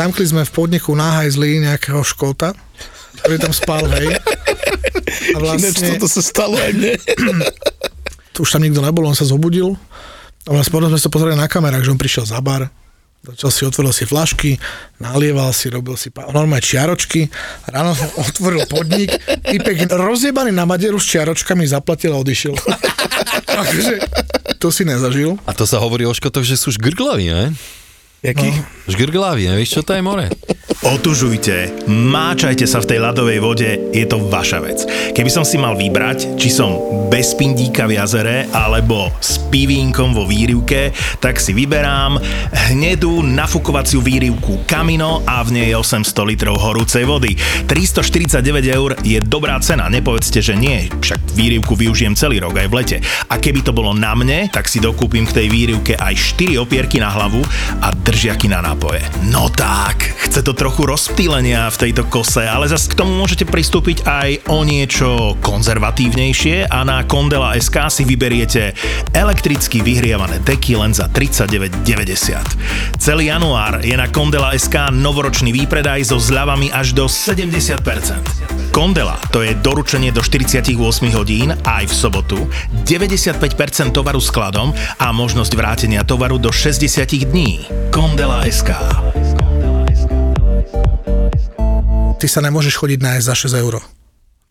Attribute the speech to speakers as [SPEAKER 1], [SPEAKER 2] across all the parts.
[SPEAKER 1] Zamkli sme v podniku náhajzli nejakého škota, ktorý tam spal, hej. A
[SPEAKER 2] Ináč
[SPEAKER 1] vlastne,
[SPEAKER 2] toto sa stalo aj mne.
[SPEAKER 1] tu už tam nikto nebol, on sa zobudil. A vlastne potom sme sa pozreli na kamerách, že on prišiel za bar, začal si, otvoril si flašky, nalieval si, robil si pa- normálne čiaročky, ráno som otvoril podnik, typek rozjebaný na maderu s čiaročkami zaplatil a odišiel. akože, to si nezažil.
[SPEAKER 3] A to sa hovorí o škotoch, že sú žgrglaví, ne?
[SPEAKER 2] Jaký?
[SPEAKER 1] No.
[SPEAKER 3] Žgrglaví, nevíš, čo to je more?
[SPEAKER 4] Otužujte, máčajte sa v tej ľadovej vode, je to vaša vec. Keby som si mal vybrať, či som bez pindíka v jazere alebo s pivínkom vo výrivke, tak si vyberám hnedú nafukovaciu výrivku Camino a v nej je 800 litrov horúcej vody. 349 eur je dobrá cena, nepovedzte, že nie, však výrivku využijem celý rok aj v lete. A keby to bolo na mne, tak si dokúpim k tej výrivke aj 4 opierky na hlavu a držiaky na nápoje. No tak, chce to trochu rozptýlenia v tejto kose, ale zase k tomu môžete pristúpiť aj o niečo konzervatívnejšie a na Kondela SK si vyberiete elektricky vyhrievané deky len za 39,90. Celý január je na Kondela SK novoročný výpredaj so zľavami až do 70%. Kondela, to je doručenie do 48 hodín aj v sobotu, 95% tovaru skladom a možnosť vrátenia tovaru do 60 dní. Kondela SK.
[SPEAKER 1] Ty sa nemôžeš chodiť nájsť za 6 eur.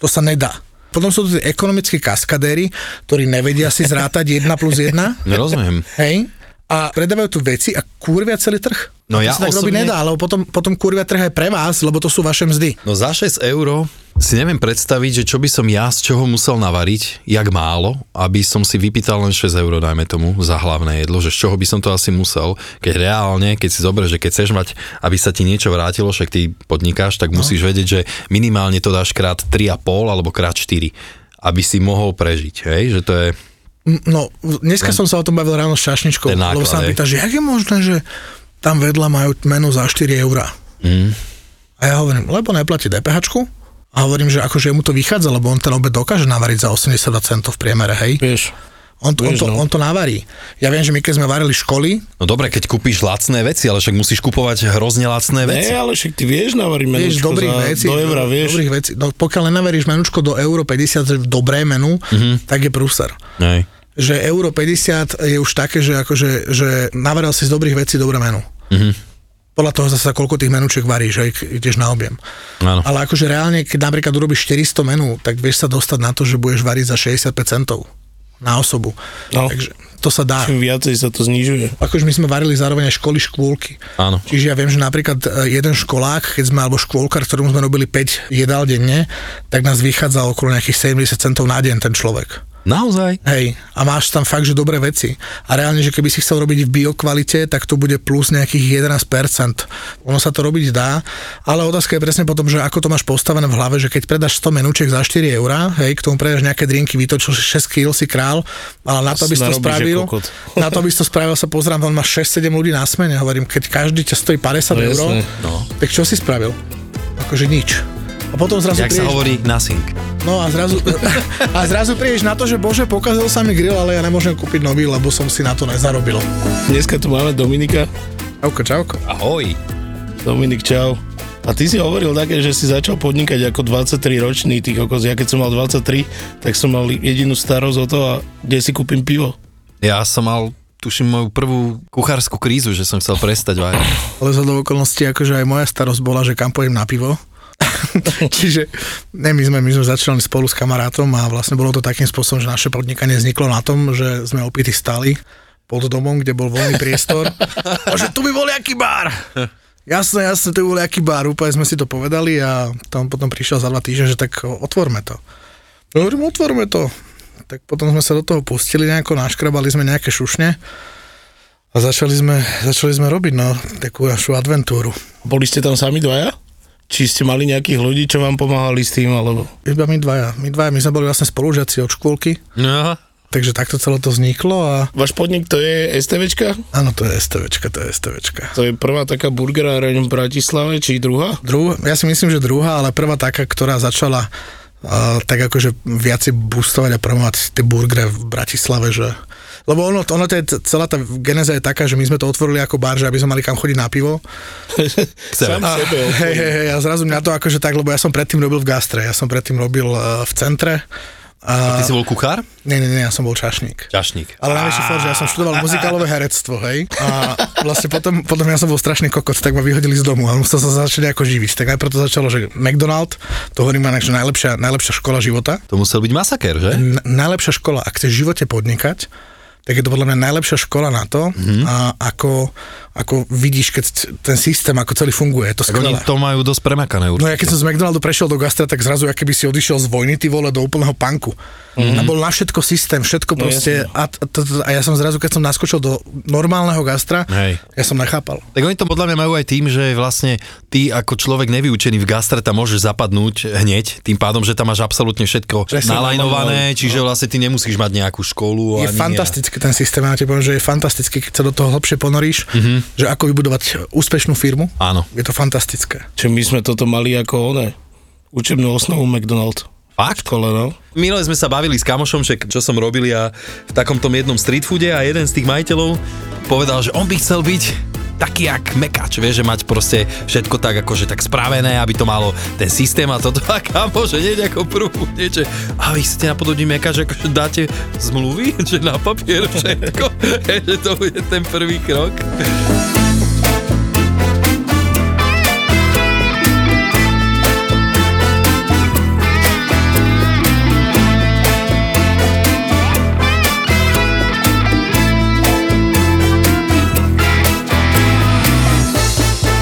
[SPEAKER 1] To sa nedá. Potom sú tu tí ekonomickí kaskadéri, ktorí nevedia si zrátať 1 plus 1.
[SPEAKER 3] Nerozumiem.
[SPEAKER 1] Hej? A predávajú tu veci a kurvia celý trh.
[SPEAKER 3] No ja
[SPEAKER 1] to sa tak
[SPEAKER 3] osobne-
[SPEAKER 1] nedá, lebo potom, potom kurvia trh aj pre vás, lebo to sú vaše mzdy.
[SPEAKER 3] No za 6 eur si neviem predstaviť, že čo by som ja z čoho musel navariť, jak málo, aby som si vypýtal len 6 eur, dajme tomu, za hlavné jedlo, že z čoho by som to asi musel, keď reálne, keď si zoberieš, že keď chceš mať, aby sa ti niečo vrátilo, však ty podnikáš, tak
[SPEAKER 1] No.
[SPEAKER 3] musíš vedieť, že minimálne to dáš krát 3,5 alebo krát 4, aby si mohol prežiť, hej, že to je...
[SPEAKER 1] No, dneska som sa o tom bavil ráno s čašničkou,
[SPEAKER 3] Ten náklad,
[SPEAKER 1] lebo sa pýta, že jak je možné, že tam vedľa majú menu za 4 eurá.
[SPEAKER 3] Mm.
[SPEAKER 1] A ja hovorím, lebo neplatí DPH. A hovorím, že akože mu to vychádza, lebo on ten obed dokáže navariť za 82 centov v priemere, hej.
[SPEAKER 2] Vieš,
[SPEAKER 1] On, on,
[SPEAKER 2] Vieš,
[SPEAKER 1] to,
[SPEAKER 2] no.
[SPEAKER 1] on to navarí. Ja viem, že my keď sme varili školy,
[SPEAKER 3] No dobre, keď kúpiš lacné veci, ale však musíš kupovať hrozne lacné
[SPEAKER 2] ne,
[SPEAKER 3] veci.
[SPEAKER 2] ale však ty vieš navariť
[SPEAKER 1] vieš,
[SPEAKER 2] menučko
[SPEAKER 1] dobrých
[SPEAKER 2] za,
[SPEAKER 1] vecí,
[SPEAKER 2] do eura, vieš.
[SPEAKER 1] dobrých vecí. No, pokiaľ nenaveríš menučko do euro 50, že dobré menu,
[SPEAKER 2] Mhm.
[SPEAKER 1] mm-hmm. tak je prúser.
[SPEAKER 3] Hej.
[SPEAKER 1] Že euro 50 je už také, že, akože, že navaril si z dobrých vecí dobré menu.
[SPEAKER 3] Mhm.
[SPEAKER 1] Podľa toho zase koľko tých menúček varíš, že ideš na objem.
[SPEAKER 3] Áno.
[SPEAKER 1] Ale akože reálne, keď napríklad urobíš 400 menú, tak vieš sa dostať na to, že budeš variť za 65 centov na osobu.
[SPEAKER 2] No.
[SPEAKER 1] Takže to sa dá.
[SPEAKER 2] Čím viacej sa to znižuje.
[SPEAKER 1] Akože my sme varili zároveň aj školy, škôlky.
[SPEAKER 3] Áno.
[SPEAKER 1] Čiže ja viem, že napríklad e, jeden školák, keď sme, alebo škôlkar, ktorom sme robili 5 jedál denne, tak nás vychádzal okolo nejakých 70 centov na deň ten človek.
[SPEAKER 3] Naozaj?
[SPEAKER 1] Hej, a máš tam fakt, že dobré veci. A reálne, že keby si chcel robiť v biokvalite, tak to bude plus nejakých 11%. Ono sa to robiť dá, ale otázka je presne potom, že ako to máš postavené v hlave, že keď predáš 100 menúček za 4 eurá, hej, k tomu predáš nejaké drinky, vytočil 6 kg si král, ale na to, aby si to spravil, na to, aby si to spravil, sa pozrám, on má 6-7 ľudí na smene, hovorím, keď každý ťa stojí 50
[SPEAKER 2] No
[SPEAKER 1] eur.
[SPEAKER 3] No.
[SPEAKER 1] tak čo si spravil? Akože nič. A potom zrazu
[SPEAKER 3] Jak sa
[SPEAKER 1] prídeš-
[SPEAKER 3] hovorí, nothing.
[SPEAKER 1] No a zrazu, a zrazu prídeš na to, že bože, pokazil sa mi grill, ale ja nemôžem kúpiť nový, lebo som si na to nezarobil.
[SPEAKER 2] Dneska tu máme Dominika.
[SPEAKER 1] Čauko, čauko.
[SPEAKER 3] Ahoj.
[SPEAKER 2] Dominik, čau. A ty si hovoril také, že si začal podnikať ako 23 ročný, ty kokos. Ja keď som mal 23, tak som mal jedinú starosť o to a kde si kúpim pivo.
[SPEAKER 3] Ja som mal, tuším, moju prvú kuchárskú krízu, že som chcel prestať variť.
[SPEAKER 1] Ale za do okolností, akože aj moja starosť bola, že kam pojem na pivo. Čiže ne, my, sme, my sme začali spolu s kamarátom a vlastne bolo to takým spôsobom, že naše podnikanie vzniklo na tom, že sme opity stali pod domom, kde bol voľný priestor. A že tu by bol jaký bar! Jasné, jasné, to bol jaký bar, úplne sme si to povedali a tam potom prišiel za dva týždne, že tak otvorme to. No, hovorím, otvorme to. Tak potom sme sa do toho pustili nejako, naškrabali sme nejaké šušne A začali sme, začali sme robiť, no, takú našu adventúru.
[SPEAKER 2] Boli ste tam sami dvaja? Či ste mali nejakých ľudí, čo vám pomáhali s tým, alebo...
[SPEAKER 1] Iba my dvaja. My dvaja, my sme boli vlastne spolužiaci od škôlky,
[SPEAKER 3] No,
[SPEAKER 1] takže takto celé to vzniklo a
[SPEAKER 2] Váš podnik to je STVčka?
[SPEAKER 1] áno, to je STVčka, to je STVčka.
[SPEAKER 2] To je prvá taká burgeráreň v Bratislave, či druhá?
[SPEAKER 1] Druhá, ja si myslím, že druhá, ale prvá taká, ktorá začala uh, tak akože viacej boostovať a promovať tie burgery v Bratislave, že lebo ono, ono to je, celá tá geneza je taká, že my sme to otvorili ako bar, že aby sme mali kam chodiť na pivo.
[SPEAKER 2] Sám
[SPEAKER 1] A,
[SPEAKER 2] sebe.
[SPEAKER 1] hej, hej, hej, a zrazu mňa to akože tak, lebo ja som predtým robil v gastre, ja som predtým robil uh, v centre. A,
[SPEAKER 3] ty si bol kuchár?
[SPEAKER 1] nie, nie, nie, ja som bol čašník.
[SPEAKER 3] Čašník.
[SPEAKER 1] Ale najväčší for, že ja som študoval muzikálové herectvo, hej. A vlastne potom, potom ja som bol strašný kokot, tak ma vyhodili z domu a musel sa začať nejako živiť. Tak najprv to začalo, že McDonald, to hovorím inak, že najlepšia, najlepšia škola života.
[SPEAKER 3] To musel byť masaker, že?
[SPEAKER 1] N- najlepšia škola, ak chceš v živote podnikať, tak je to podľa mňa najlepšia škola na to, mm-hmm. a ako, ako vidíš, keď ten systém, ako celý funguje, je to
[SPEAKER 3] oni
[SPEAKER 1] skvelé.
[SPEAKER 3] to majú dosť premakané
[SPEAKER 1] No
[SPEAKER 3] určite.
[SPEAKER 1] ja keď som z McDonaldu prešiel do gastra, tak zrazu, aké by si odišiel z vojny, ty vole, do úplného punku. Mm-hmm. A bol na všetko systém, všetko
[SPEAKER 2] No
[SPEAKER 1] proste. A, t- t- a ja som zrazu, keď som naskočil do normálneho gastra,
[SPEAKER 3] Hej.
[SPEAKER 1] ja som nechápal.
[SPEAKER 3] Tak oni to podľa mňa majú aj tým, že vlastne ty ako človek nevyučený v gastre tam môžeš zapadnúť hneď, tým pádom, že tam máš absolútne všetko
[SPEAKER 1] Presne,
[SPEAKER 3] nalajnované, čiže vlastne ty nemusíš mať nejakú školu.
[SPEAKER 1] Je fantastický ten systém, ja ti poviem, že je fantastický, keď sa do toho hlbšie ponoríš, mm-hmm. Že ako vybudovať úspešnú firmu.
[SPEAKER 3] Áno.
[SPEAKER 1] Je to fantastické.
[SPEAKER 2] Čiže my sme toto mali ako one, učebnú osnovu McDonald.
[SPEAKER 3] Fakt?
[SPEAKER 2] Škole, no.
[SPEAKER 3] Minule sme sa bavili s kamošom, že čo som robil ja v takom tom jednom street foode a jeden z tých majiteľov povedal, že on by chcel byť taký jak mekač, vieš, že mať proste všetko tak akože tak spravené, aby to malo ten systém a toto a kamo, že nie ako prvú, niečo. A vy chcete napodobniť mekač, akože dáte zmluvy, že na papier všetko, že to bude ten prvý krok.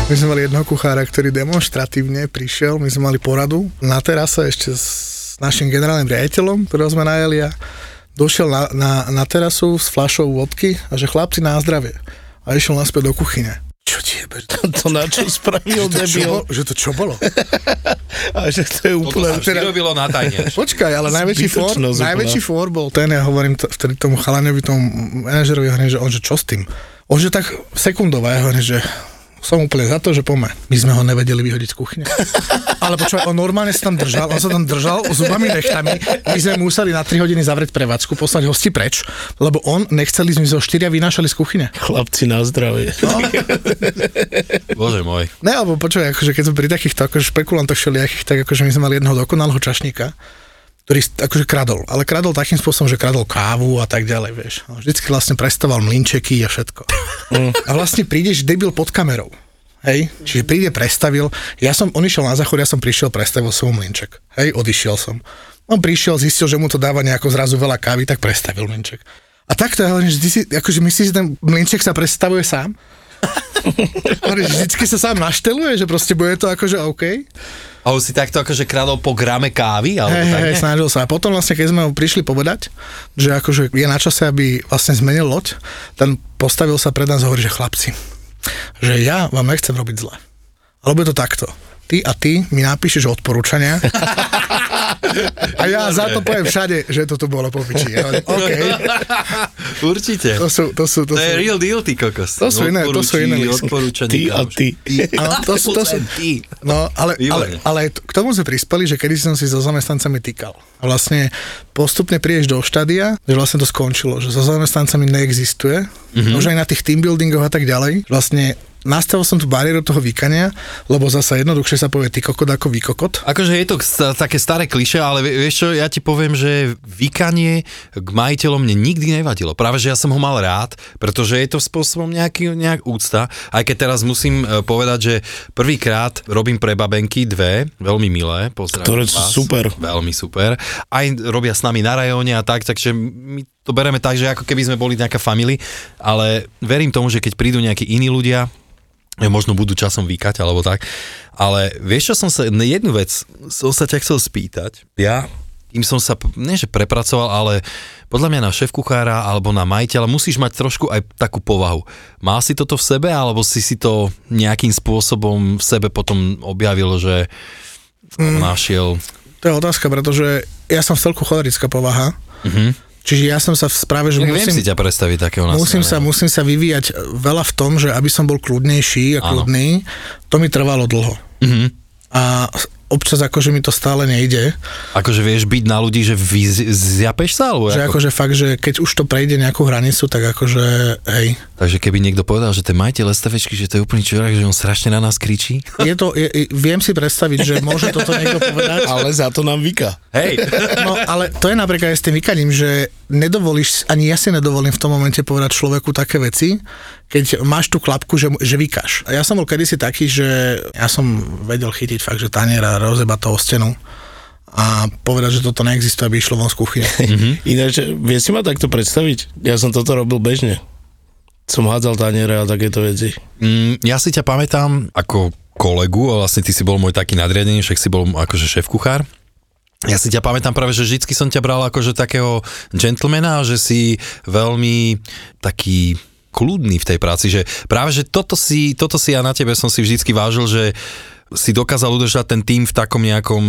[SPEAKER 1] My sme mali jedného kuchára, ktorý demonstratívne prišiel, my sme mali poradu na terase ešte s našim generálnym riaditeľom, ktorého sme najeli a došiel na, na, na terasu s fľašou vodky a že chlapci na zdravie. A išiel naspäť do kuchyne. Čo ti jebe?
[SPEAKER 2] To na čo spravil
[SPEAKER 1] Že to čo,
[SPEAKER 2] debil?
[SPEAKER 1] bolo? že to čo bolo?
[SPEAKER 2] A že to je
[SPEAKER 3] Toto
[SPEAKER 2] úplne...
[SPEAKER 3] sa vždy robilo na tajne.
[SPEAKER 1] Počkaj, ale najväčší
[SPEAKER 2] úplná.
[SPEAKER 1] najväčší for bol ten, ja hovorím t- vtedy tomu chalaňovi, tomu manažerovi, hovorím, že on, že čo s tým? On, že tak sekundová, ja hovorím, že som úplne za to, že pome. My sme ho nevedeli vyhodiť z kuchyne. Ale počúvaj, on normálne sa tam držal, on sa tam držal zubami nechtami. My sme museli na 3 hodiny zavrieť prevádzku, poslať hosti preč, lebo on nechceli, sme zo štyria vynášali z kuchyne.
[SPEAKER 2] Chlapci na zdravie.
[SPEAKER 3] Bože môj.
[SPEAKER 1] Ne, alebo počúvaj, akože keď sme pri takýchto akože špekulantoch všelijakých, tak akože my sme mali jedného dokonalého čašníka, ktorý akože kradol, ale kradol takým spôsobom, že kradol kávu a tak ďalej, vieš. A vždycky vlastne prestával mlinčeky a všetko. A vlastne prídeš debil pod kamerou. Hej, čiže príde, prestavil, ja som, on išiel na záchod, ja som prišiel, prestavil som mlinček. Hej, odišiel som. On prišiel, zistil, že mu to dáva nejako zrazu veľa kávy, tak prestavil mlinček. A takto ja hovorím, že ty si, akože myslíš, že ten mlinček sa predstavuje sám? Vždycky sa sám našteluje, že proste bude to akože OK.
[SPEAKER 3] A on si takto akože kradol po grame kávy, alebo
[SPEAKER 1] Hej,
[SPEAKER 3] tak
[SPEAKER 1] hej, snažil sa. A potom vlastne, keď sme mu prišli povedať, že akože je na čase, aby vlastne zmenil loď, ten postavil sa pred nás a hovorí, že chlapci, že ja vám nechcem robiť zle. Alebo je to takto. Ty a ty mi napíšeš odporúčania a ja za to poviem všade, že toto bolo po piči. Ja
[SPEAKER 3] Určite.
[SPEAKER 1] to sú, to sú, to
[SPEAKER 3] To je
[SPEAKER 1] sú,
[SPEAKER 3] real deal, ty kokos.
[SPEAKER 1] To sú iné- to sú iné
[SPEAKER 2] Ty a ty.
[SPEAKER 1] Áno, to, sú- to, sú. No, ale, ale, ale k tomu sme prispeli, že kedy som si so zamestnancami týkal. A vlastne postupne prídeš do štádia, že vlastne to skončilo, že so zamestnancami neexistuje, mm-hmm. už aj na tých team buildingoch a tak ďalej. Vlastne nastavil som tú bariéru toho vykania, lebo zasa jednoduchšie sa povie ty kokot ako vykokot.
[SPEAKER 3] Akože je to sta- také staré kliše, ale vie- vieš čo, ja ti poviem, že vykanie k majiteľom mne nikdy nevadilo. Práve, že ja som ho mal rád, pretože je to spôsobom nejaký, nejak úcta. Aj keď teraz musím e, povedať, že prvýkrát robím pre babenky dve, veľmi milé, pozdravím
[SPEAKER 2] Ktoré sú
[SPEAKER 3] vás.
[SPEAKER 2] super.
[SPEAKER 3] Veľmi super. Aj robia s nami na rajóne a tak, takže my to bereme tak, že ako keby sme boli nejaká family, ale verím tomu, že keď prídu nejakí iní ľudia, možno budú časom vykať alebo tak. Ale vieš, čo som sa, jednu vec som sa ťa chcel spýtať. Ja kým som sa, nie že prepracoval, ale podľa mňa na šéf kuchára alebo na majiteľa musíš mať trošku aj takú povahu. Má si toto v sebe, alebo si si to nejakým spôsobom v sebe potom objavil, že mm. našiel?
[SPEAKER 1] To je otázka, pretože ja som v celku cholerická povaha.
[SPEAKER 3] Mhm.
[SPEAKER 1] Čiže ja som sa v správe, že
[SPEAKER 3] Tak viem si
[SPEAKER 1] musím,
[SPEAKER 3] ťa predstaviť takého
[SPEAKER 1] musím, sa, musím sa vyvíjať veľa v tom, že aby som bol kľudnejší a kľudný, to mi trvalo dlho.
[SPEAKER 3] Mhm.
[SPEAKER 1] A občas akože mi to stále nejde.
[SPEAKER 3] Akože vieš byť na ľudí, že vy zjapeš sa? Alebo
[SPEAKER 1] Že
[SPEAKER 3] ako?
[SPEAKER 1] akože fakt, že keď už to prejde nejakú hranicu, tak akože hej.
[SPEAKER 3] Takže keby niekto povedal, že ten majiteľ STVčky, že to je úplný čurák, že on strašne na nás kričí.
[SPEAKER 1] Je to, je, viem si predstaviť, že môže toto niekto povedať.
[SPEAKER 2] Ale za to nám vyka.
[SPEAKER 3] Hej.
[SPEAKER 1] No, ale to je napríklad aj s tým vykaním, že nedovolíš, ani ja si nedovolím v tom momente povedať človeku také veci, keď máš tú klapku, že, že vykáš. A ja som bol kedysi taký, že ja som vedel chytiť fakt, že tanier a rozebať to o stenu a povedať, že toto neexistuje, aby išlo von z kuchyne.
[SPEAKER 2] Mm-hmm. Ináč, vieš si ma takto predstaviť? Ja som toto robil bežne. Som hádzal taniere a takéto veci.
[SPEAKER 3] Mm, ja si ťa pamätám ako kolegu, a vlastne ty si bol môj taký nadriadený, však si bol akože šéf kuchár. Ja si ťa pamätám práve, že vždycky som ťa bral akože takého gentlemana, že si veľmi taký kľudný v tej práci, že práve, že toto si, toto si ja na tebe som si vždycky vážil, že si dokázal udržať ten tým v takom nejakom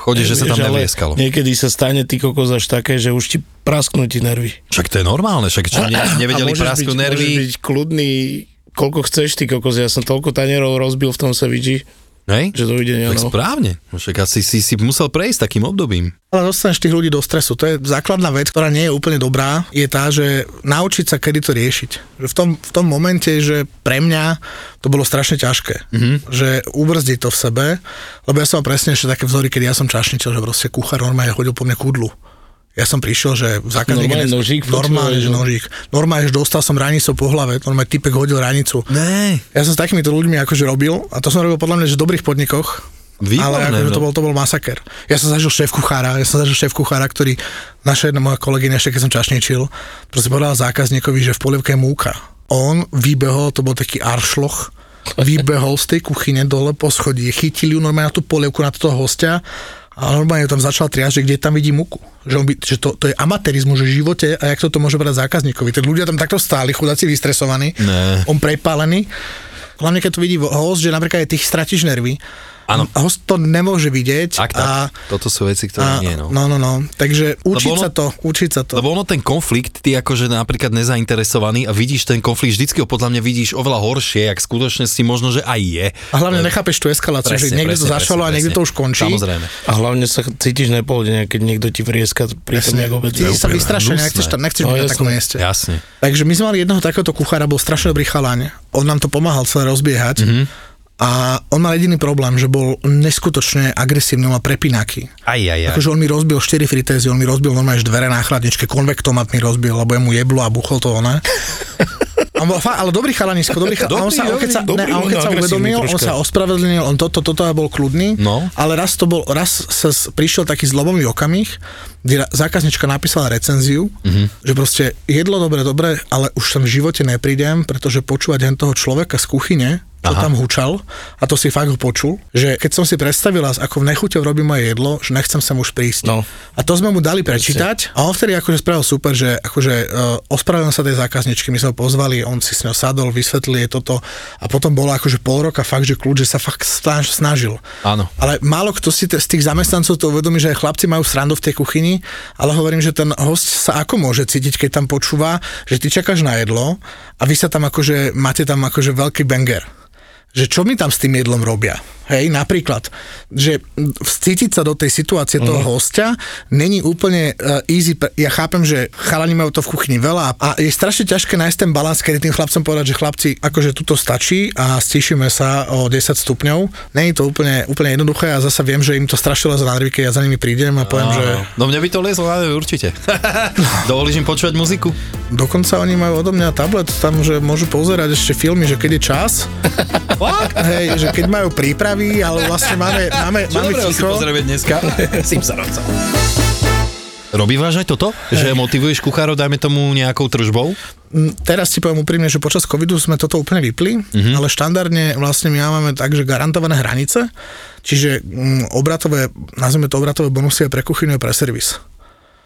[SPEAKER 3] chode, že sa tam nevlieskalo.
[SPEAKER 2] Niekedy sa stane ty kokos až také, že už ti prasknú ti nervy.
[SPEAKER 3] Však to je normálne, však čo, ne, nevedeli
[SPEAKER 2] byť,
[SPEAKER 3] nervy.
[SPEAKER 2] Môžeš byť kľudný, koľko chceš ty kokos. Ja som toľko tanierov rozbil v tom Seviči,
[SPEAKER 3] Hej?
[SPEAKER 2] že dovidenia.
[SPEAKER 3] Tak
[SPEAKER 2] No.
[SPEAKER 3] správne, však asi si, si musel prejsť takým obdobím.
[SPEAKER 1] Ale dostaneš tých ľudí do stresu. To je základná vec, ktorá nie je úplne dobrá, je tá, že naučiť sa, kedy to riešiť. Že v tom, v tom momente, že pre mňa to bolo strašne ťažké. Mm-hmm. Že ubrzdiť to v sebe, lebo ja som mal presne ešte také vzory, kedy ja som čašničil, že proste kuchár normálne chodil po mne kudlu. Ja som prišiel, že zákazník...
[SPEAKER 2] Normálne nožík
[SPEAKER 1] Normálne, že nožík. Normálne, že dostal som ranicou po hlave, normálne typek hodil ranicu.
[SPEAKER 3] Ne.
[SPEAKER 1] Ja som s takýmito ľuďmi akože robil a to som robil podľa mňa, že v dobrých podnikoch.
[SPEAKER 3] Výborné,
[SPEAKER 1] ale akože
[SPEAKER 3] no.
[SPEAKER 1] to, bol, to bol masaker. Ja som zažil šéf kuchára, ja som zažil šéf kuchára, ktorý, naša jedna moja kolegyňa, ešte keď som čašničil, proste povedala zákazníkovi, že v polievke je múka. On vybehol, to bol taký aršloch, vybehol z tej kuchyne dole po schodí, chytili ju normálne na tú polievku, na toho hostia a normálne tam začal triať, že kde tam vidí muku. Že, on by, že to, to je amatérizmus, v živote a jak toto môže brať zákazníkovi. Tí ľudia tam takto stáli, chudáci vystresovaní,
[SPEAKER 3] Ne.
[SPEAKER 1] on prepálený. Hlavne keď to vidí host, že napríklad aj tých stratíš nervy.
[SPEAKER 3] Áno.
[SPEAKER 1] Host to nemôže vidieť.
[SPEAKER 3] Tak, tak.
[SPEAKER 1] A,
[SPEAKER 3] Toto sú veci, ktoré
[SPEAKER 1] a,
[SPEAKER 3] nie, no.
[SPEAKER 1] no, no, no. Takže učiť
[SPEAKER 3] ono-
[SPEAKER 1] sa to, učiť sa to.
[SPEAKER 3] Lebo ono ten konflikt, ty akože napríklad nezainteresovaný a vidíš ten konflikt, vždycky ho podľa mňa vidíš oveľa horšie, jak v skutočnosti možno, že aj je.
[SPEAKER 1] A hlavne nechápeš tú eskaláciu, že niekde to začalo a niekde to už končí.
[SPEAKER 3] Samozrejme.
[SPEAKER 2] A hlavne sa cítiš nepohodlne, keď niekto ti vrieska pri tom,
[SPEAKER 1] Presne.
[SPEAKER 2] ako vec.
[SPEAKER 1] Ty sa vystrašený, nechceš, tam, nechceš
[SPEAKER 2] No,
[SPEAKER 1] byť na
[SPEAKER 2] jasné.
[SPEAKER 1] takom mieste.
[SPEAKER 3] Jasne.
[SPEAKER 1] Takže my sme mali jedného takéhoto kuchára, bol strašne dobrý chaláň. On nám to pomáhal celé rozbiehať.
[SPEAKER 3] Mhm.
[SPEAKER 1] A on mal jediný problém, že bol neskutočne agresívny, on mal prepínaky.
[SPEAKER 3] Aj, aj, aj.
[SPEAKER 1] Akože on mi rozbil 4 fritézy, on mi rozbil normálne dvere na chladničke, konvektomat mi rozbil, lebo jemu jeblo a buchol to ona. On bol ale dobrý chalanisko, dobrý chalanisko. On sa, on keď sa,
[SPEAKER 2] Dobrý,
[SPEAKER 1] ne, on keď sa uvedomil, on
[SPEAKER 2] troška.
[SPEAKER 1] sa ospravedlnil, on toto, toto a bol kľudný,
[SPEAKER 3] No.
[SPEAKER 1] ale raz to bol, raz sa prišiel taký zlomový okamih, kde zákaznička napísala recenziu,
[SPEAKER 3] Mhm.
[SPEAKER 1] že proste jedlo dobre, dobre, ale už sem v živote neprídem, pretože počúvať hen toho človeka z kuchyne,
[SPEAKER 3] Aha.
[SPEAKER 1] tam hučal, a to si fakt ho počul, že keď som si predstavila, ako v nechuťov robí moje jedlo, že nechcem sem už prísť.
[SPEAKER 2] No.
[SPEAKER 1] A to sme mu dali prečítať a on vtedy akože spravil super, že akože uh, ospravedlnil sa tej zákazničky, my sme ho pozvali, on si s ňou sadol, vysvetlil jej toto a potom bolo akože pol roka fakt, že kľúč, že sa fakt snaž, snažil.
[SPEAKER 3] Áno.
[SPEAKER 1] Ale málo kto si t- z tých zamestnancov to uvedomí, že chlapci majú srandu v tej kuchyni, ale hovorím, že ten host sa ako môže cítiť, keď tam počúva, že ty čakáš na jedlo a vy sa tam akože, máte tam akože veľký banger že čo mi tam s tým jedlom robia. Hej, napríklad, že vcítiť sa do tej situácie toho
[SPEAKER 3] Mhm.
[SPEAKER 1] hostia není úplne uh, easy. Ja chápem, že chalani majú to v kuchyni veľa a je strašne ťažké nájsť ten balans, kedy tým chlapcom povedať, že chlapci, akože tuto stačí a stíšime sa o 10 stupňov. Není to úplne, úplne jednoduché a zasa viem, že im to strašilo za nervy, keď ja za nimi prídem a poviem, že
[SPEAKER 3] No mne by to liezlo na určite. Dovolíš im počúvať muziku?
[SPEAKER 1] dokonca oni majú odo mňa tablet tam, že môžu pozerať ešte filmy, že keď je čas. Hej, že keď majú prípravy, ale vlastne máme, máme,
[SPEAKER 3] Čo
[SPEAKER 1] máme ticho.
[SPEAKER 3] pozrieme dneska? Simpsonovcov. Robívaš aj toto? Že motivuješ kuchárov, dajme tomu nejakou tržbou?
[SPEAKER 1] Mm, Teraz si poviem úprimne, že počas covidu sme toto úplne vypli, mm-hmm. ale štandardne vlastne my máme tak, že garantované hranice, čiže mm, obratové, nazveme to obratové bonusy pre kuchyňu a pre servis.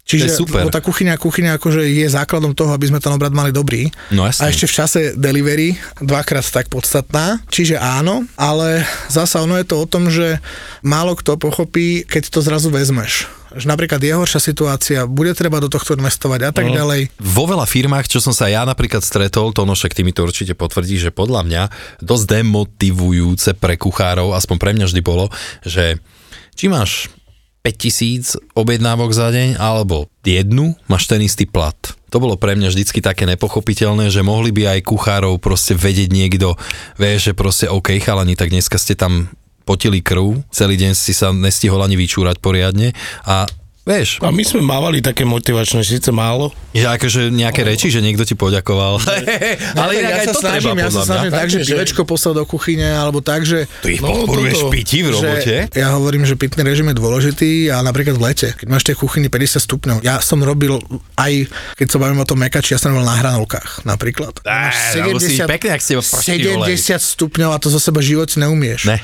[SPEAKER 1] Čiže
[SPEAKER 3] To je super.
[SPEAKER 1] lebo tá kuchyňa, kuchyňa akože je základom toho, aby sme ten obrad mali dobrý.
[SPEAKER 3] No jasne.
[SPEAKER 1] A ešte v čase delivery dvakrát tak podstatná. Čiže áno, ale zasa ono je to o tom, že málo kto pochopí, keď to zrazu vezmeš. Že napríklad je horšia situácia, bude treba do tohto investovať a tak ďalej.
[SPEAKER 3] Vo veľa firmách, čo som sa ja napríklad stretol, to no však ty mi to určite potvrdí, že podľa mňa dosť demotivujúce pre kuchárov, aspoň pre mňa vždy bolo, že či máš 5000 objednávok za deň, alebo jednu, máš ten istý plat. To bolo pre mňa vždycky také nepochopiteľné, že mohli by aj kuchárov proste vedieť niekto, vieš, že proste OK, chalani, tak dneska ste tam potili krv, celý deň si sa nestihol ani vyčúrať poriadne a vieš,
[SPEAKER 2] A my sme mávali také motivačné, síce málo.
[SPEAKER 3] že akože nejaké reči, že niekto ti poďakoval. Ale inak
[SPEAKER 1] ja
[SPEAKER 3] aj
[SPEAKER 1] sa
[SPEAKER 3] to
[SPEAKER 1] snažím,
[SPEAKER 3] treba,
[SPEAKER 1] ja sa snažím tak, že
[SPEAKER 2] Takže-
[SPEAKER 1] pivečko poslať do kuchyne, alebo tak, že
[SPEAKER 3] Ty ich
[SPEAKER 2] No,
[SPEAKER 3] podporuješ
[SPEAKER 2] toto,
[SPEAKER 3] pití v robote?
[SPEAKER 1] Ja hovorím, že pitný režim je dôležitý a napríklad v lete, keď máš tie kuchyny 50 stupňov, ja som robil aj, keď sa bavím o tom mekači, ja som robil na hranolkách napríklad.
[SPEAKER 3] Á,
[SPEAKER 1] Máš
[SPEAKER 3] no musí byť pekné, ak ste prší
[SPEAKER 1] 70 stupňov a to zo seba v živote neumieš.
[SPEAKER 3] Ne.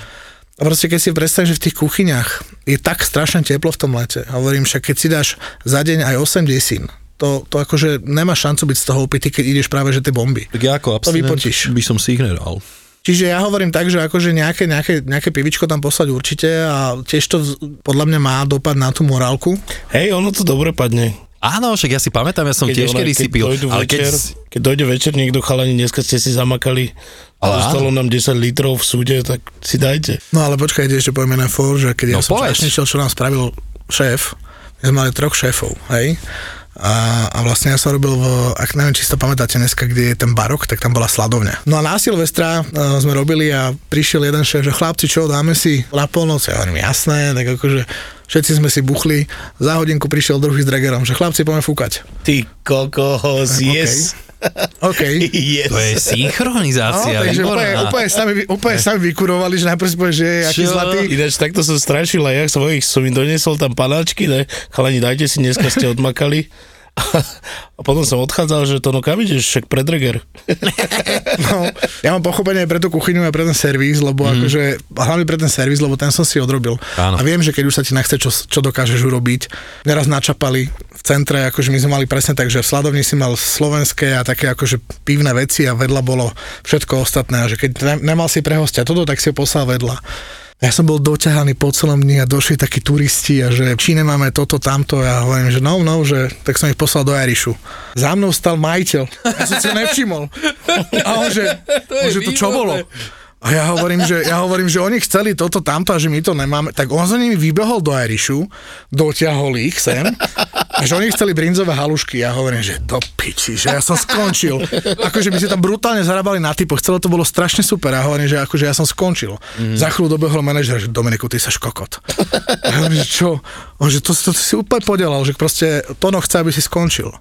[SPEAKER 1] A proste keď si predstavíš, že v tých kuchyniach je tak strašne teplo v tom lete. Hovorím, však keď si dáš za deň aj 8 desín, to, to akože nemá šancu byť z toho opitý, keď ideš práve že tie bomby.
[SPEAKER 3] Tak ja ako
[SPEAKER 1] To vypotíš.
[SPEAKER 3] by som si ich nedal.
[SPEAKER 1] Čiže ja hovorím tak, že akože nejaké, nejaké, nejaké pivičko tam poslať určite a tiež to podľa mňa má dopad na tú morálku.
[SPEAKER 2] Hej, ono to dobre padne.
[SPEAKER 3] Áno, však ja si pamätám, ja som tiež
[SPEAKER 2] ona-
[SPEAKER 3] kedy si pil.
[SPEAKER 2] dojdu
[SPEAKER 3] Ale
[SPEAKER 2] večer,
[SPEAKER 3] keď...
[SPEAKER 2] keď dojde večer niekto, chalani, dneska ste si zamakali
[SPEAKER 3] Ale
[SPEAKER 2] a zostalo nám 10 litrov v súde, tak si dajte.
[SPEAKER 1] No ale počkajte, ešte poviem jeden for, že keď ja
[SPEAKER 3] No
[SPEAKER 1] som
[SPEAKER 3] povedz.
[SPEAKER 1] čašničil, čo nám spravil šéf, my sme mali troch šéfov, hej? A, a vlastne ja som robil v, ak neviem, či si to pamätáte dneska, kde je ten barok, tak tam bola sladovňa. No a na Silvestra uh, sme robili a prišiel jeden šéf, že chlapci, čo, dáme si na polnoc? Ja hovorím, jasné, tak akože všetci sme si buchli. Za hodinku prišiel druhý s dragerom, že chlapci, poďme fúkať.
[SPEAKER 2] Ty kokos, yes.
[SPEAKER 1] OK.
[SPEAKER 2] yes.
[SPEAKER 3] To je
[SPEAKER 1] No,
[SPEAKER 3] synchronizácia,
[SPEAKER 1] takže úplne,
[SPEAKER 3] výborná.
[SPEAKER 1] úplne, sami, úplne sami vykurovali, že najprv si povie, že je aký zlatý.
[SPEAKER 2] Ináč takto som strašil aj ja svojich, som im doniesol tam panáčky, ne? Chalani, dajte si, dneska ste odmakali. A potom som odchádzal, že to no kam ideš, však predreger.
[SPEAKER 1] No, ja mám pochopenie pre tú kuchyňu a pre ten servis, lebo mm. akože, hlavne pre ten servis, lebo ten som si odrobil.
[SPEAKER 3] Áno.
[SPEAKER 1] A viem, že keď už sa ti nechce, čo, čo dokážeš urobiť. Neraz načapali v centre, akože my sme mali presne tak, že v sladovni si mal slovenské a také akože pivné veci a vedľa bolo všetko ostatné. A že keď ne, nemal si pre hostia toto, tak si ho poslal vedľa. Ja som bol doťahaný po celom dni a došli takí turisti a že či nemáme toto, tamto. Ja hovorím, že no, no, že tak som ich poslal do Irišu. Za mnou stal majiteľ. Ja som si nevšimol. A on že, to, on, že to čo bolo? A ja hovorím, že, ja hovorím, že oni chceli toto, tamto a že my to nemáme. Tak on za nimi vybehol do Irishu, dotiahol ich sem a že oni chceli brinzové halušky. Ja hovorím, že do piči, že ja som skončil. Akože my si tam brutálne zarábali na typoch, celé to bolo strašne super. A hovorím, že akože ja som skončil. Mm. Za chvíľu dobehol manažer, že Dominiku, ty sa kokot. A hovorím, že čo? On, že to, to, to si úplne podelal, že proste Tono chce, aby si skončil.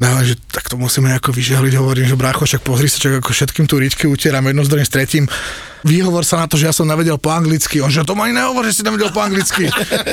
[SPEAKER 1] No, že tak to musíme nejako vyžehliť, hovorím, že brácho, však pozri sa, čak ako všetkým tu ričky utieram jedno druhým, s tretím. Výhovor sa na to, že ja som nevedel po anglicky. On že to ani nehovor, že si nevedel po anglicky.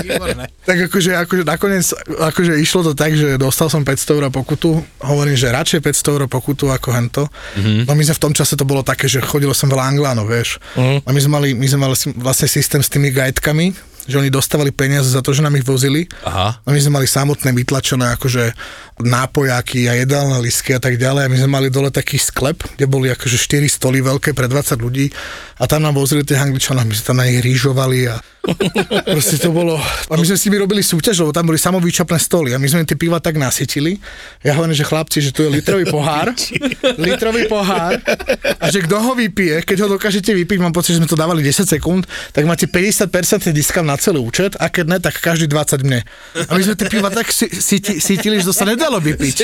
[SPEAKER 1] tak akože, akože nakoniec akože išlo to tak, že dostal som 500 eur pokutu. Hovorím, že radšej 500 eur pokutu ako hento. Mm-hmm. No my sme v tom čase to bolo také, že chodilo som veľa anglánov, vieš. Mm-hmm. A my sme mali, my sme mali vlastne systém s tými guidekami, že oni dostávali peniaze za to, že nám ich vozili.
[SPEAKER 3] Aha.
[SPEAKER 1] A my sme mali samotné vytlačené akože nápojáky a jedálne listky a tak ďalej. A my sme mali dole taký sklep, kde boli akože 4 stoly veľké pre 20 ľudí a tam nám vozili tie angličanov, my sme tam na nich rýžovali a proste to bolo... A my sme s nimi robili súťaž, lebo tam boli samovýčapné stoly a my sme tie piva tak nasytili. Ja hovorím, že chlapci, že tu je litrový pohár, litrový pohár a že kto ho vypije, keď ho dokážete vypiť, mám pocit, že sme to dávali 10 sekúnd, tak máte 50% diskam na celý účet a keď ne, tak každý 20 mne. A my sme tie piva tak sítili, že to sa nedalo vypiť.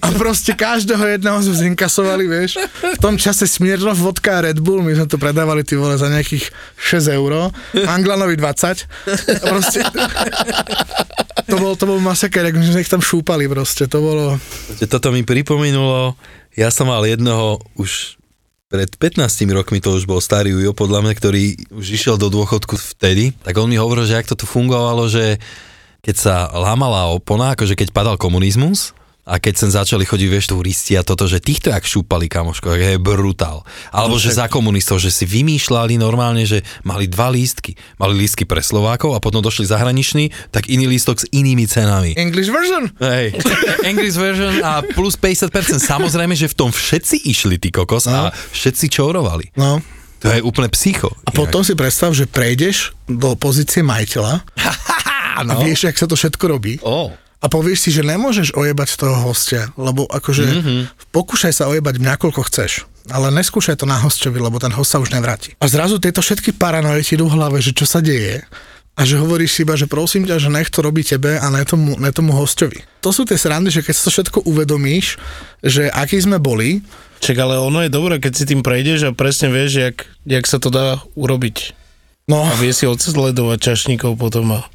[SPEAKER 1] A proste každého jedného sme zinkasovali, vieš. V tom čase Smirnoff, vodka a Red Bull, my sme to predávali ty vole za nejakých 6 eur, Anglanovi 20. A proste... To bol, to bol masaker, my sme ich tam šúpali proste, to bolo...
[SPEAKER 3] Toto mi pripomenulo, ja som mal jednoho už pred 15 rokmi, to už bol starý Ujo, podľa mňa, ktorý už išiel do dôchodku vtedy, tak on mi hovoril, že ak to tu fungovalo, že keď sa lámala opona, akože keď padal komunizmus, a keď sem začali chodiť, vieš, turisti a toto, že týchto jak šúpali, kamoško, je brutál. Alebo
[SPEAKER 2] No
[SPEAKER 3] že
[SPEAKER 2] však-
[SPEAKER 3] za komunistov, že si vymýšľali normálne, že mali dva lístky. Mali lístky pre Slovákov a potom došli zahraniční, tak iný lístok s inými cenami.
[SPEAKER 1] English version?
[SPEAKER 3] Hej, English version a plus 50%. Samozrejme, že v tom všetci išli, ty kokos, a všetci čourovali.
[SPEAKER 1] No.
[SPEAKER 3] To je úplne psycho.
[SPEAKER 1] A potom si predstav, že prejdeš do pozície majiteľa a vieš, jak sa to všetko robí.
[SPEAKER 3] Oh.
[SPEAKER 1] A povieš si, že nemôžeš ojebať toho hostia, lebo akože mm-hmm. pokúšaj sa ojebať mňakoľko chceš, ale neskúšaj to na hostovi, lebo ten host sa už nevráti. A zrazu tieto všetky paranoje ti idú v hlave, že čo sa deje a že hovoríš si iba, že prosím ťa, že nech to robí tebe a ne tomu, ne tomu hostovi. To sú tie srandy, že keď si to všetko uvedomíš, že aký sme boli,
[SPEAKER 2] Čak, ale ono je dobré, keď si tým prejdeš a presne vieš, jak, jak sa to dá urobiť.
[SPEAKER 1] no
[SPEAKER 2] A vie si odsledovať čašníkov potom a...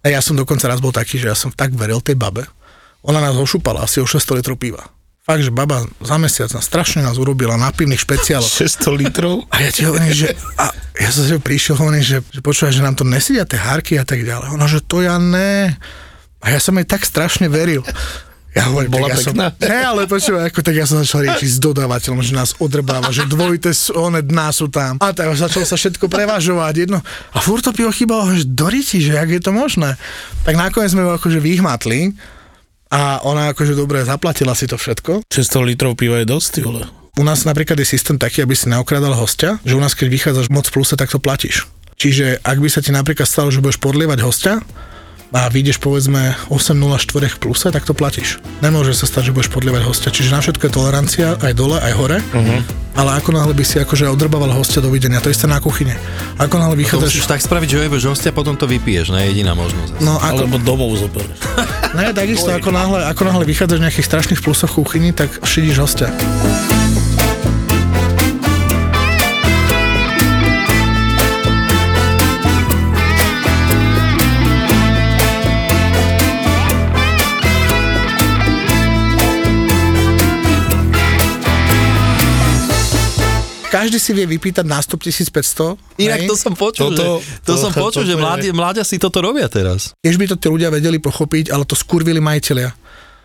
[SPEAKER 1] a ja som dokonca raz bol taký, že ja som tak veril tej babe, ona nás ošupala asi o 600 litrov piva. Fakt, že baba za mesiac nás strašne nás urobila na pivných špeciáloch.
[SPEAKER 2] 600 litrov?
[SPEAKER 1] A ja ti hovorím, že a ja som si prišiel, hovorím, že, že počúvaj, že nám to nesedia tie hárky a tak ďalej. Ona, že to ja ne. A ja som jej tak strašne veril. Ja hovorím,
[SPEAKER 2] Bola
[SPEAKER 1] tak ja som,
[SPEAKER 2] pekná?
[SPEAKER 1] ne, ale počúvaj, ako tak ja som začal riešiť s dodávateľom, že nás odrbáva, že dvojité s- one dná sú tam. A tak začalo sa všetko prevažovať jedno. A furt to pivo chýbalo, že doriti, že jak je to možné. Tak nakoniec sme ho akože vyhmatli a ona akože dobre zaplatila si to všetko.
[SPEAKER 2] 600 litrov piva je dosť, vole.
[SPEAKER 1] U nás napríklad je systém taký, aby si neokradal hostia, že u nás keď vychádzaš moc v pluse, tak to platíš. Čiže ak by sa ti napríklad stalo, že budeš podlievať hostia a vyjdeš povedzme 8,04 v pluse, tak to platíš. Nemôže sa stať, že budeš podlievať hostia. Čiže na všetko je tolerancia, aj dole, aj hore. Uh-huh. Ale ako náhle by si akože odrbával hostia dovidenia, to isté na kuchyne. Ako náhle
[SPEAKER 3] To
[SPEAKER 1] vychádzaš...
[SPEAKER 3] musíš tak spraviť, že ojebeš hostia, potom to vypiješ, ne jediná možnosť.
[SPEAKER 1] No ako,
[SPEAKER 2] Alebo domov zoberieš.
[SPEAKER 1] ne, takisto ako náhle, ako náhle vychádzaš v nejakých strašných plusoch v kuchyni, tak šidíš hostia. Každý si vie vypýtať nástup 1500.
[SPEAKER 3] Inak
[SPEAKER 1] hej?
[SPEAKER 3] to som počul,
[SPEAKER 2] Toto-
[SPEAKER 3] že, to,
[SPEAKER 2] to-
[SPEAKER 3] som počul,
[SPEAKER 2] toto
[SPEAKER 3] že
[SPEAKER 2] je-
[SPEAKER 3] mládi, mláďa si toto robia teraz.
[SPEAKER 1] Tiež by to tí ľudia vedeli pochopiť, ale to skurvili majiteľia.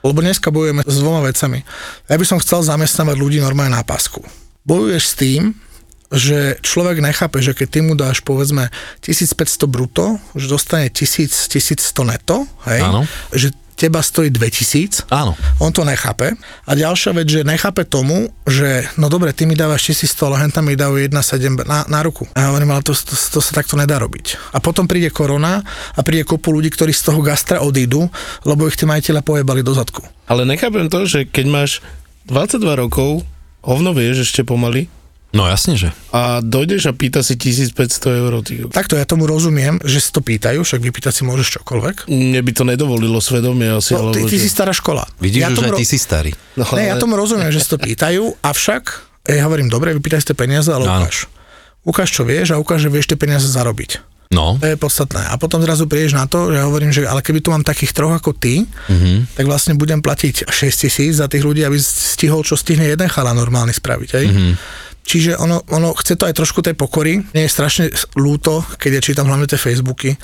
[SPEAKER 1] Lebo dneska bojujeme s dvoma vecami. Ja by som chcel zamestnávať ľudí normálne na pásku. Bojuješ s tým, že človek nechápe, že keď ty mu dáš povedzme 1500 bruto, že dostane 1000, 1100 neto, hej?
[SPEAKER 3] Áno.
[SPEAKER 1] že teba stojí 2000,
[SPEAKER 3] Áno.
[SPEAKER 1] on to nechápe. A ďalšia vec, že nechápe tomu, že no dobre, ty mi dávaš 1100, ale hen tam mi dávajú 1,7 na, na ruku. A hovorím, ale to, to, to, sa takto nedá robiť. A potom príde korona a príde kopu ľudí, ktorí z toho gastra odídu, lebo ich tí majiteľa pojebali do zadku.
[SPEAKER 2] Ale nechápem to, že keď máš 22 rokov, hovno vieš ešte pomaly,
[SPEAKER 3] No jasne, že.
[SPEAKER 2] a dojdeš a pýta si 1500 eur. Ty.
[SPEAKER 1] Takto ja tomu rozumiem, že si to pýtajú, však vypýtať si môžeš čokoľvek.
[SPEAKER 2] Mne by to nedovolilo svedomie asi.
[SPEAKER 1] No, ty, ty si stará škola.
[SPEAKER 3] Vidíš,
[SPEAKER 1] ja
[SPEAKER 3] že
[SPEAKER 1] tomu
[SPEAKER 3] aj ty si starý.
[SPEAKER 2] No,
[SPEAKER 1] Ne, ja tomu rozumiem, že si to pýtajú, avšak ja hovorím, dobre, vypýtaj si tie peniaze, ale
[SPEAKER 3] Áno.
[SPEAKER 1] ukáž. Ukáž, čo vieš a ukáž, že vieš tie peniaze zarobiť.
[SPEAKER 3] No,
[SPEAKER 1] To je podstatné. A potom zrazu prídeš na to, že ja hovorím, že ale keby tu mám takých troch ako ty, mm-hmm. tak vlastne budem platiť 6 tisíc za tých ľudí, aby stihol, čo stihne jeden chala normálny spraviť. Hej? Mm-hmm. Čiže ono, ono chce to aj trošku tej pokory. Mne je strašne ľúto, keď ja čítam hlavne tie Facebooky,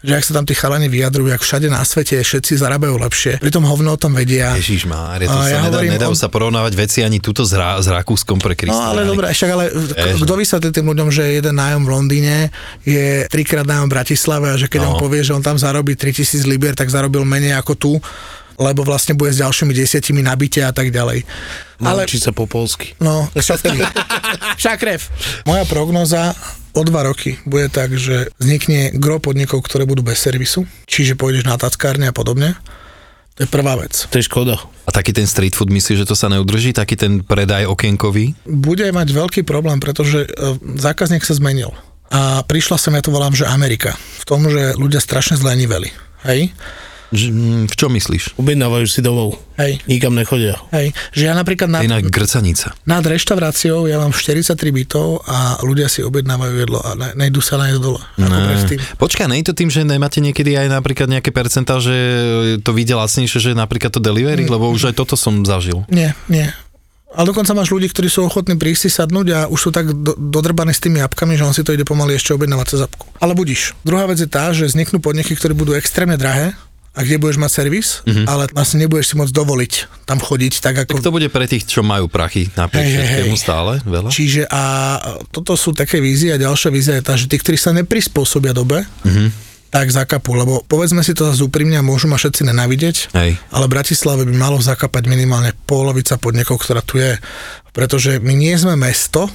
[SPEAKER 1] že ak sa tam tí chalani vyjadrujú, ak všade na svete všetci zarábajú lepšie, pritom hovno o tom vedia.
[SPEAKER 3] Ježiš Mária, to
[SPEAKER 1] A
[SPEAKER 3] sa
[SPEAKER 1] ja
[SPEAKER 3] nedá, nedajú
[SPEAKER 1] on-
[SPEAKER 3] sa porovnávať veci ani tuto s, Ra- s Rakúskom pre
[SPEAKER 1] No
[SPEAKER 3] Krista.
[SPEAKER 1] ale dobre, však ale
[SPEAKER 3] Vieš,
[SPEAKER 1] kto vysvetlí tým ľuďom, že jeden nájom v Londýne je trikrát nájom v Bratislave a že keď
[SPEAKER 3] No.
[SPEAKER 1] on povie, že on tam zarobí 3000 libier, tak zarobil menej ako tu, lebo vlastne bude s ďalšími desiatimi nabite a tak ďalej. Ale,
[SPEAKER 2] Naučí sa po polsky.
[SPEAKER 1] no, šakrev. šakrev. Moja prognoza o dva roky bude tak, že vznikne gro podnikov, ktoré budú bez servisu, čiže pôjdeš na tackárne a podobne. To je prvá vec.
[SPEAKER 2] To je škoda.
[SPEAKER 3] A taký ten street food, myslíš, že to sa neudrží? Taký ten predaj okienkový?
[SPEAKER 1] bude mať veľký problém, pretože e, zákazník sa zmenil. A prišla sem, ja to volám, že Amerika. V tom, že ľudia strašne zleniveli. Hej?
[SPEAKER 3] Mm, v čom myslíš?
[SPEAKER 2] Objednávajú si domov.
[SPEAKER 1] Hej.
[SPEAKER 2] Nikam nechodia.
[SPEAKER 1] Hej. Že ja napríklad nad,
[SPEAKER 3] Inak grcanica.
[SPEAKER 1] nad reštauráciou ja mám 43 bytov a ľudia si objednávajú jedlo a ne, nejdú sa nájsť dole.
[SPEAKER 3] Ne. Počkaj, nie je to tým, že nemáte niekedy aj napríklad nejaké percentá, že to vyjde lacnejšie, že napríklad to delivery,
[SPEAKER 1] Mm.
[SPEAKER 3] lebo už aj toto som zažil.
[SPEAKER 1] Nie, nie. Ale dokonca máš ľudí, ktorí sú ochotní prísť si sadnúť a už sú tak do, dodrbaní s tými apkami, že on si to ide pomaly ešte objednávať cez apku. Ale budíš. Druhá vec je tá, že vzniknú podniky, ktoré budú extrémne drahé a kde budeš mať servis, mm-hmm. ale vlastne nebudeš si môcť dovoliť tam chodiť tak ako...
[SPEAKER 3] Tak to bude pre tých, čo majú prachy napriek všetkému
[SPEAKER 1] hej.
[SPEAKER 3] stále veľa.
[SPEAKER 1] Čiže a toto sú také vízie a ďalšia vízia je tá, že tí, ktorí sa neprispôsobia dobe, mm-hmm. tak zakapú, lebo povedzme si to zase úprimne, môžu ma všetci nenávidieť,
[SPEAKER 3] Hej.
[SPEAKER 1] ale v Bratislave by malo zakapať minimálne polovica podnikov, ktorá tu je, pretože my nie sme mesto,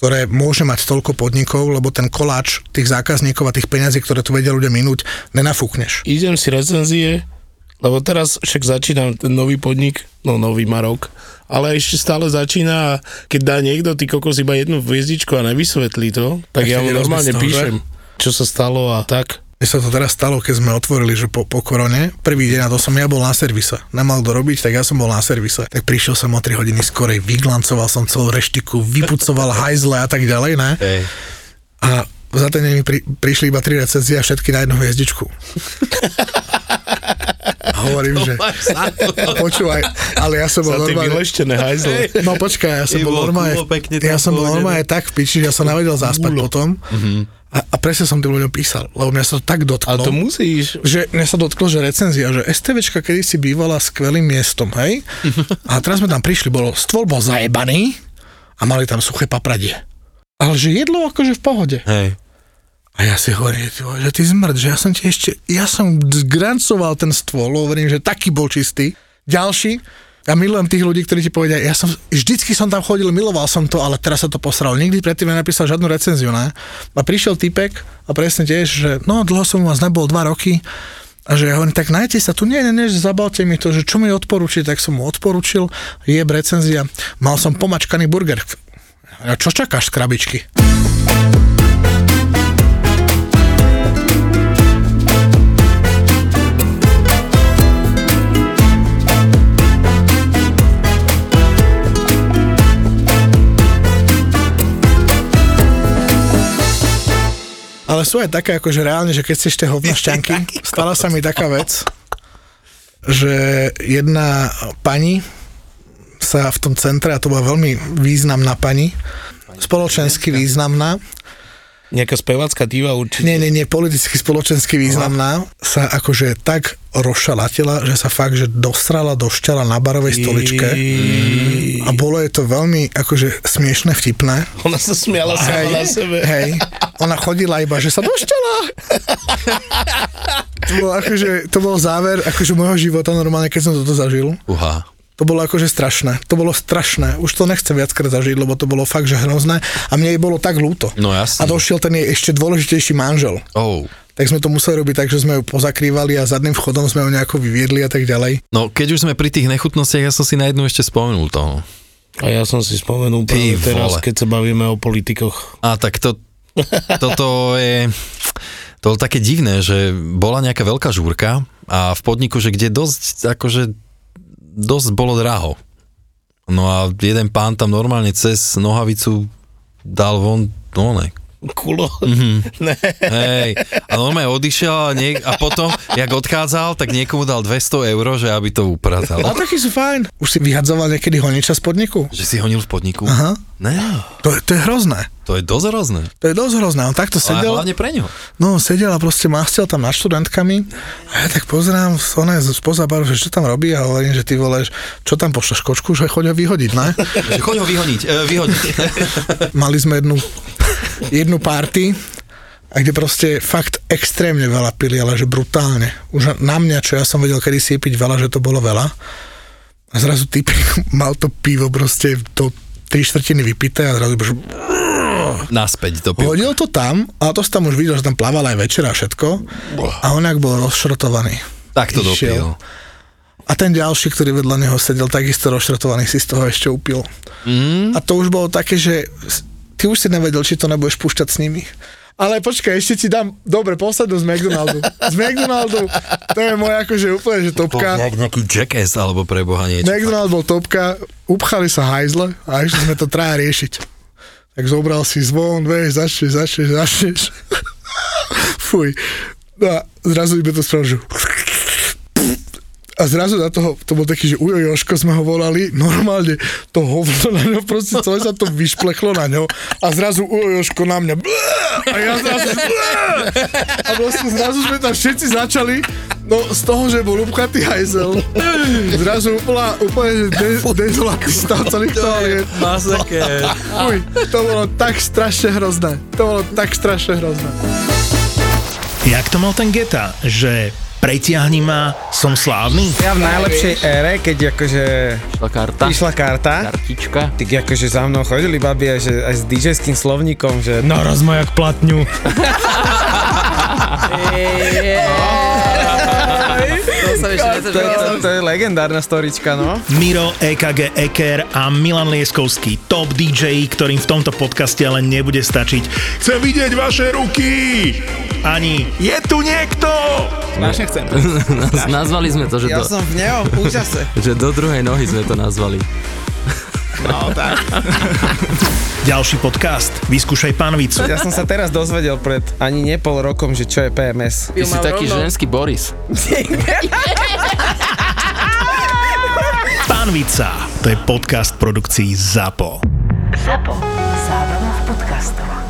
[SPEAKER 1] ktoré môže mať toľko podnikov, lebo ten koláč tých zákazníkov a tých peňazí, ktoré tu vedia ľudia minúť, nenafúkneš.
[SPEAKER 2] idem si recenzie, lebo teraz však začínam ten nový podnik, no nový Marok, ale ešte stále začína a keď dá niekto, ty kokos iba jednu hviezdičku a nevysvetlí to, tak
[SPEAKER 1] Tak
[SPEAKER 2] ja mu normálne
[SPEAKER 1] toho,
[SPEAKER 2] píšem, čo sa stalo a tak.
[SPEAKER 1] Mne sa to teraz stalo, keď sme otvorili, že po, po korone, prvý deň, a to som ja bol na servise. Nemal kto robiť, tak ja som bol na servise. Tak prišiel som o 3 hodiny skorej, vyglancoval som celú reštiku, vypucoval hajzle a tak ďalej, ne?
[SPEAKER 3] Hej.
[SPEAKER 1] A za ten deň mi pri, prišli iba tri recenzie a všetky na jednu hviezdičku. A hovorím, že... Počúvaj, ale ja som bol normálne... No počkaj, ja som bol normálne, ja som bol normálne tak v piči, že ja som nevedel zaspať potom. A, a presne som tým ľuďom písal, lebo mňa sa to tak dotklo.
[SPEAKER 2] Ale to musíš.
[SPEAKER 1] že mňa sa dotklo, že recenzia, že STVčka kedysi bývala skvelým miestom, hej? A teraz sme tam prišli, bolo, stôl bol zajebaný a mali tam suché papradie. Ale že jedlo akože v pohode.
[SPEAKER 3] Hej.
[SPEAKER 1] A ja si hovorím, že ty zmrd, že ja som ti ešte, ja som zgrancoval ten stôl, hovorím, že taký bol čistý. Ďalší, ja milujem tých ľudí, ktorí ti povedia, ja som, vždycky som tam chodil, miloval som to, ale teraz sa to posral. Nikdy predtým nenapísal žiadnu recenziu, ne? A prišiel typek a presne tiež, že no, dlho som u vás nebol, dva roky, a že ja hovorím, tak najte sa tu, nie, nie, nie, zabalte mi to, že čo mi odporúči, tak som mu odporučil, je recenzia, mal som pomačkaný burger. A čo čakáš z krabičky? Ale sú aj také, akože reálne, že keď si ešte hovna šťanky, stala sa mi taká vec, že jedna pani sa v tom centre, a to bola veľmi významná pani, spoločensky významná,
[SPEAKER 2] Nejaká spevácká diva určite.
[SPEAKER 1] nie, nie, nie, politicky spoločensky významná, sa akože tak rozšalatila, že sa fakt, že dosrala do šťala na barovej stoličke a bolo je to veľmi akože smiešne, vtipné.
[SPEAKER 2] Ona sa smiala sama na sebe.
[SPEAKER 1] Hej, ona chodila iba, že sa došťala. to bol akože, to bol záver akože môjho života normálne, keď som toto zažil.
[SPEAKER 3] Uha.
[SPEAKER 1] To bolo akože strašné. To bolo strašné. Už to nechcem viackrát zažiť, lebo to bolo fakt, že hrozné. A mne jej bolo tak ľúto.
[SPEAKER 3] No jasne.
[SPEAKER 1] A došiel ten jej ešte dôležitejší manžel.
[SPEAKER 3] Oh.
[SPEAKER 1] Tak sme to museli robiť tak, že sme ju pozakrývali a zadným vchodom sme ju nejako vyviedli a tak ďalej.
[SPEAKER 3] No, keď už sme pri tých nechutnostiach, ja som si na jednu ešte spomenul toho.
[SPEAKER 2] A ja som si spomenul
[SPEAKER 3] Ty
[SPEAKER 2] práve teraz,
[SPEAKER 3] vole.
[SPEAKER 2] keď sa bavíme o politikoch.
[SPEAKER 3] A tak to, toto je, to bolo také divné, že bola nejaká veľká žúrka a v podniku, že kde dosť, akože dosť bolo draho. No a jeden pán tam normálne cez nohavicu dal von, no ne,
[SPEAKER 2] Kulo. Ne.
[SPEAKER 3] Hej, a normálne odišiel a, niek- a potom, jak odchádzal, tak niekomu dal 200 eur, že aby to upratal.
[SPEAKER 1] A takí sú fajn. Už si vyhadzoval niekedy honiča z podniku?
[SPEAKER 3] Že si honil v podniku?
[SPEAKER 1] Aha.
[SPEAKER 3] Ne,
[SPEAKER 1] To, to je hrozné.
[SPEAKER 3] To je dosť hrozné.
[SPEAKER 1] To je dosť hrozné. On takto
[SPEAKER 3] Ale
[SPEAKER 1] sedel.
[SPEAKER 3] hlavne pre ňo.
[SPEAKER 1] No, sedel a proste mastil tam nad študentkami a ja tak pozerám ona je spoza baru, že čo tam robí a hovorím, že ty voleš, čo tam pošleš kočku, že choď ho vyhodiť, ne?
[SPEAKER 3] Že choď ho vyhoniť, e, vyhodiť.
[SPEAKER 1] Mali sme jednu, jednu party, a kde proste fakt extrémne veľa pili, ale že brutálne. Už na mňa, čo ja som vedel kedy si piť veľa, že to bolo veľa. A zrazu typ mal to pivo proste do tri štvrtiny vypité a zrazu že
[SPEAKER 3] Naspäť to pil.
[SPEAKER 1] hodil to tam, a to si tam už videl, že tam plával aj večera všetko. A on ak bol rozšrotovaný.
[SPEAKER 3] Tak to
[SPEAKER 1] Išiel.
[SPEAKER 3] dopil.
[SPEAKER 1] A ten ďalší, ktorý vedľa neho sedel, takisto rozšrotovaný, si z toho ešte upil. Mm. A to už bolo také, že ty už si nevedel, či to nebudeš púšťať s nimi. Ale počkaj, ešte ti dám, dobre, poslednú z McDonaldu. Z McDonaldu, to je moja akože úplne, že topka.
[SPEAKER 3] Jak nejaký jackass alebo pre Boha niečo.
[SPEAKER 1] McDonald bol topka, upchali sa hajzle a išli sme to traja riešiť. Tak zobral si zvon, vieš, začneš, začneš, začneš. Fuj. No a zrazu iba to spravil, že a zrazu na toho, to bol taký, že Ujo Joško sme ho volali, normálne to hovno na ňo, proste celé sa to vyšplechlo na ňo a zrazu Ujo Joško na mňa a ja zrazu a proste zrazu sme tam všetci začali No z toho, že bol upchatý hajzel, zrazu úplne, úplne že de, dezolatý stav celých toaliet.
[SPEAKER 5] Masaker.
[SPEAKER 1] Uj, to bolo tak strašne hrozné. To bolo tak strašne hrozné.
[SPEAKER 4] Jak to mal ten Geta, že pretiahni ma, som slávny?
[SPEAKER 5] Ja v najlepšej ére, keď akože
[SPEAKER 6] Išla karta.
[SPEAKER 5] išla karta,
[SPEAKER 6] Kartička.
[SPEAKER 5] tak akože za mnou chodili babi aj, že, aj s DJ-ským slovníkom, že naraz ma jak platňu. To je legendárna storička, no.
[SPEAKER 4] Miro, EKG Eker a Milan Lieskovský, top DJ, ktorým v tomto podcaste ale nebude stačiť. Chcem vidieť vaše ruky! Ani je tu niekto!
[SPEAKER 7] Strašne chcem.
[SPEAKER 6] Naz- Nazvali sme to, že,
[SPEAKER 5] Ja
[SPEAKER 6] do,
[SPEAKER 5] som v neom úžase.
[SPEAKER 6] že do druhej nohy sme to nazvali.
[SPEAKER 7] No tak.
[SPEAKER 4] Ďalší podcast. Vyskúšaj panvicu.
[SPEAKER 5] Ja som sa teraz dozvedel pred ani nie pol rokom, že čo je PMS.
[SPEAKER 6] Ty si taký ženský Boris.
[SPEAKER 4] Panvica. To je podcast produkcií ZAPO.
[SPEAKER 8] ZAPO. Zábrná v podcastovách.